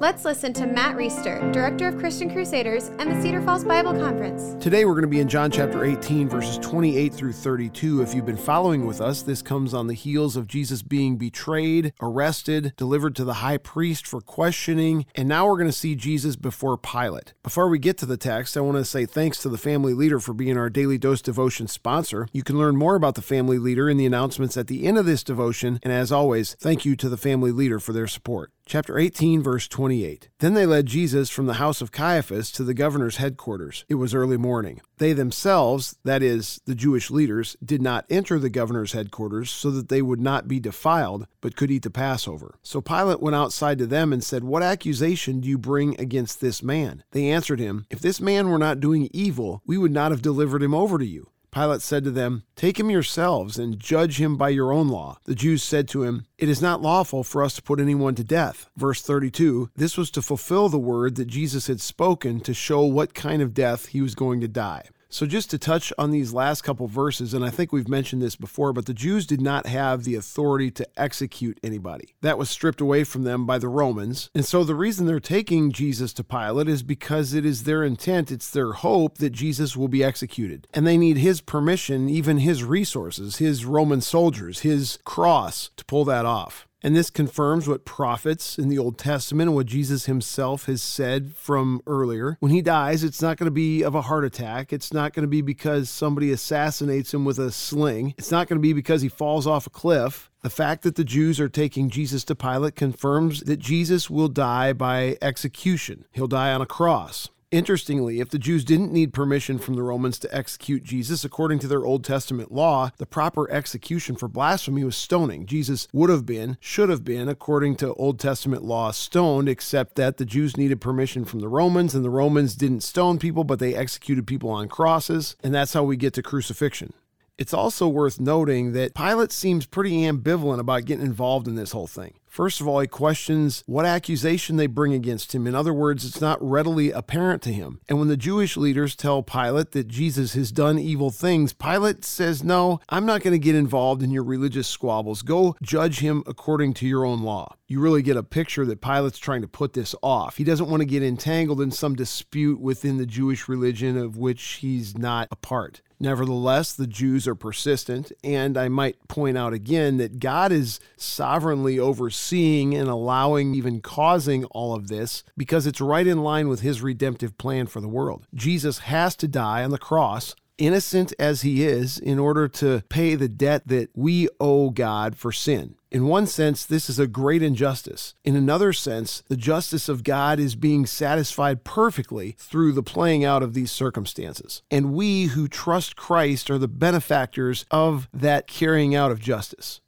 Let's listen to Matt Reisetter, Director of Christian Crusaders and the Cedar Falls Bible Conference. Today we're going to be in John chapter 18, verses 28 through 32. If you've been following with us, this comes on the heels of Jesus being betrayed, arrested, delivered to the high priest for questioning, and now we're going to see Jesus before Pilate. Before we get to the text, I want to say thanks to the Family Leader for being our Daily Dose Devotion sponsor. You can learn more about the Family Leader in the announcements at the end of this devotion, and as always, thank you to the Family Leader for their support chapter 18, verse 28. Then they led Jesus from the house of Caiaphas to the governor's headquarters. It was early morning. They themselves, that is, the Jewish leaders, did not enter the governor's headquarters so that they would not be defiled, but could eat the Passover. So Pilate went outside to them and said, What accusation do you bring against this man? They answered him, If this man were not doing evil, we would not have delivered him over to you. Pilate said to them, Take him yourselves and judge him by your own law. The Jews said to him, It is not lawful for us to put anyone to death. Verse 32 This was to fulfill the word that Jesus had spoken to show what kind of death he was going to die. So, just to touch on these last couple verses, and I think we've mentioned this before, but the Jews did not have the authority to execute anybody. That was stripped away from them by the Romans. And so, the reason they're taking Jesus to Pilate is because it is their intent, it's their hope that Jesus will be executed. And they need his permission, even his resources, his Roman soldiers, his cross to pull that off. And this confirms what prophets in the Old Testament and what Jesus himself has said from earlier. When he dies, it's not going to be of a heart attack. It's not going to be because somebody assassinates him with a sling. It's not going to be because he falls off a cliff. The fact that the Jews are taking Jesus to Pilate confirms that Jesus will die by execution. He'll die on a cross. Interestingly, if the Jews didn't need permission from the Romans to execute Jesus, according to their Old Testament law, the proper execution for blasphemy was stoning. Jesus would have been, should have been, according to Old Testament law, stoned, except that the Jews needed permission from the Romans, and the Romans didn't stone people, but they executed people on crosses, and that's how we get to crucifixion. It's also worth noting that Pilate seems pretty ambivalent about getting involved in this whole thing. First of all, he questions what accusation they bring against him. In other words, it's not readily apparent to him. And when the Jewish leaders tell Pilate that Jesus has done evil things, Pilate says, No, I'm not going to get involved in your religious squabbles. Go judge him according to your own law. You really get a picture that Pilate's trying to put this off. He doesn't want to get entangled in some dispute within the Jewish religion of which he's not a part. Nevertheless, the Jews are persistent, and I might point out again that God is sovereignly overseeing and allowing, even causing all of this, because it's right in line with his redemptive plan for the world. Jesus has to die on the cross innocent as he is, in order to pay the debt that we owe God for sin. In one sense, this is a great injustice. In another sense, the justice of God is being satisfied perfectly through the playing out of these circumstances. And we who trust Christ are the benefactors of that carrying out of justice.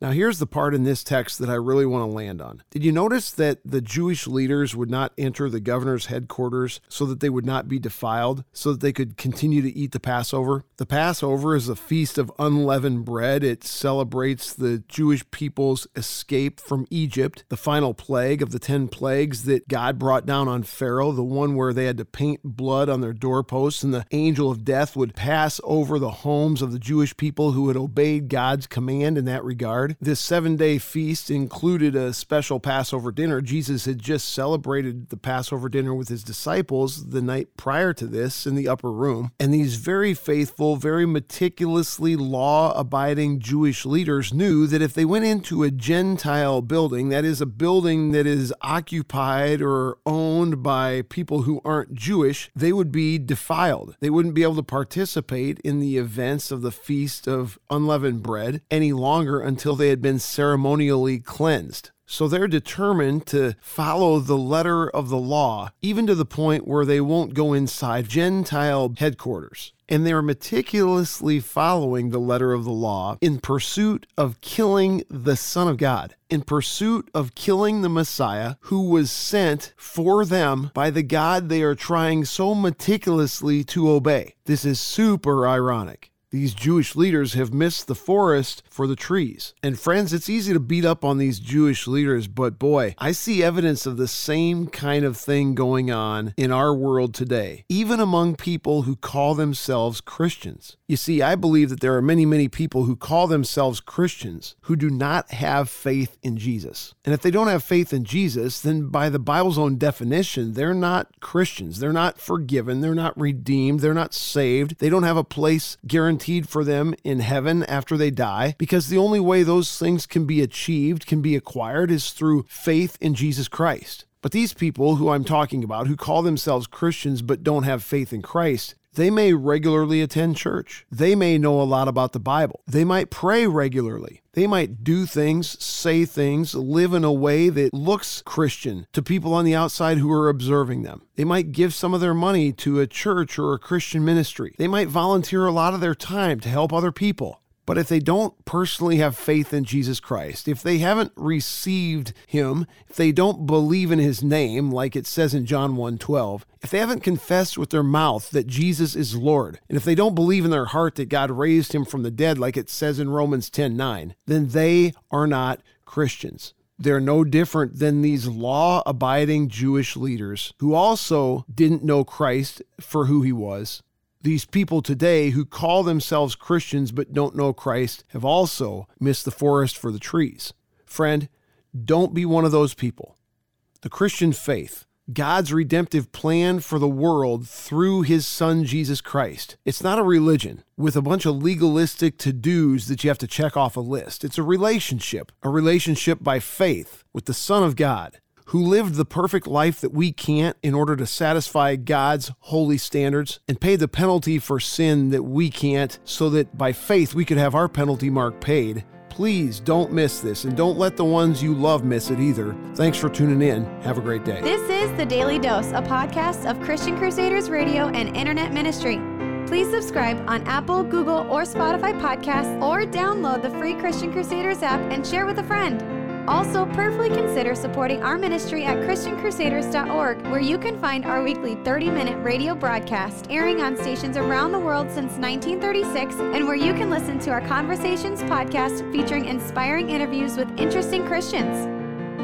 Now, here's the part in this text that I really want to land on. Did you notice that the Jewish leaders would not enter the governor's headquarters so that they would not be defiled, so that they could continue to eat the Passover? The Passover is a feast of unleavened bread. It celebrates the Jewish people's escape from Egypt, the final plague of the 10 plagues that God brought down on Pharaoh, the one where they had to paint blood on their doorposts, and the angel of death would pass over the homes of the Jewish people who had obeyed God's command in that regard. This seven day feast included a special Passover dinner. Jesus had just celebrated the Passover dinner with his disciples the night prior to this in the upper room. And these very faithful, very meticulously law abiding Jewish leaders knew that if they went into a Gentile building, that is, a building that is occupied or owned by people who aren't Jewish, they would be defiled. They wouldn't be able to participate in the events of the Feast of Unleavened Bread any longer until they had been ceremonially cleansed. So they're determined to follow the letter of the law, even to the point where they won't go inside Gentile headquarters. And they're meticulously following the letter of the law in pursuit of killing the Son of God, in pursuit of killing the Messiah who was sent for them by the God they are trying so meticulously to obey. This is super ironic. These Jewish leaders have missed the forest for the trees. And friends, it's easy to beat up on these Jewish leaders, but boy, I see evidence of the same kind of thing going on in our world today, even among people who call themselves Christians. You see, I believe that there are many, many people who call themselves Christians who do not have faith in Jesus. And if they don't have faith in Jesus, then by the Bible's own definition, they're not Christians. They're not forgiven. They're not redeemed. They're not saved. They don't have a place guaranteed guaranteed for them in heaven after they die because the only way those things can be achieved, can be acquired, is through faith in Jesus Christ. But these people who I'm talking about, who call themselves Christians but don't have faith in Christ, they may regularly attend church. They may know a lot about the Bible. They might pray regularly. They might do things, say things, live in a way that looks Christian to people on the outside who are observing them. They might give some of their money to a church or a Christian ministry. They might volunteer a lot of their time to help other people. But if they don't personally have faith in Jesus Christ, if they haven't received him, if they don't believe in his name like it says in John 1:12, if they haven't confessed with their mouth that Jesus is Lord, and if they don't believe in their heart that God raised him from the dead like it says in Romans 10:9, then they are not Christians. They're no different than these law abiding Jewish leaders who also didn't know Christ for who he was these people today who call themselves Christians but don't know Christ have also missed the forest for the trees. Friend, don't be one of those people. The Christian faith, God's redemptive plan for the world through his son Jesus Christ. It's not a religion with a bunch of legalistic to dos that you have to check off a list. It's a relationship, a relationship by faith with the Son of God who lived the perfect life that we can't in order to satisfy God's holy standards and paid the penalty for sin that we can't so that by faith we could have our penalty mark paid. Please don't miss this and don't let the ones you love miss it either. Thanks for tuning in. Have a great day. This is The Daily Dose, a podcast of Christian Crusaders Radio and Internet Ministry. Please subscribe on Apple, Google, or Spotify podcasts or download the free Christian Crusaders app and share with a friend. Also, prayerfully consider supporting our ministry at ChristianCrusaders.org, where you can find our weekly 30 minute radio broadcast airing on stations around the world since 1936, and where you can listen to our Conversations podcast featuring inspiring interviews with interesting Christians.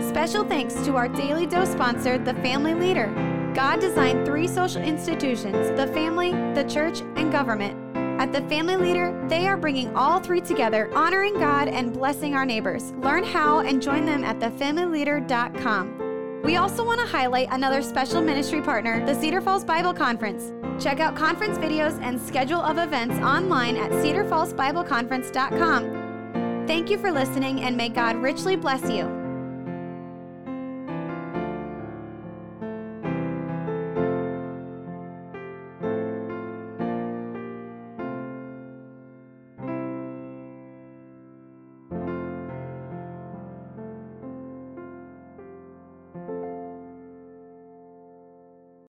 Special thanks to our Daily Dose sponsor, The Family Leader. God designed three social institutions the family, the church, and government at The Family Leader, they are bringing all three together, honoring God and blessing our neighbors. Learn how and join them at thefamilyleader.com. We also want to highlight another special ministry partner, the Cedar Falls Bible Conference. Check out conference videos and schedule of events online at cedarfallsbibleconference.com. Thank you for listening and may God richly bless you.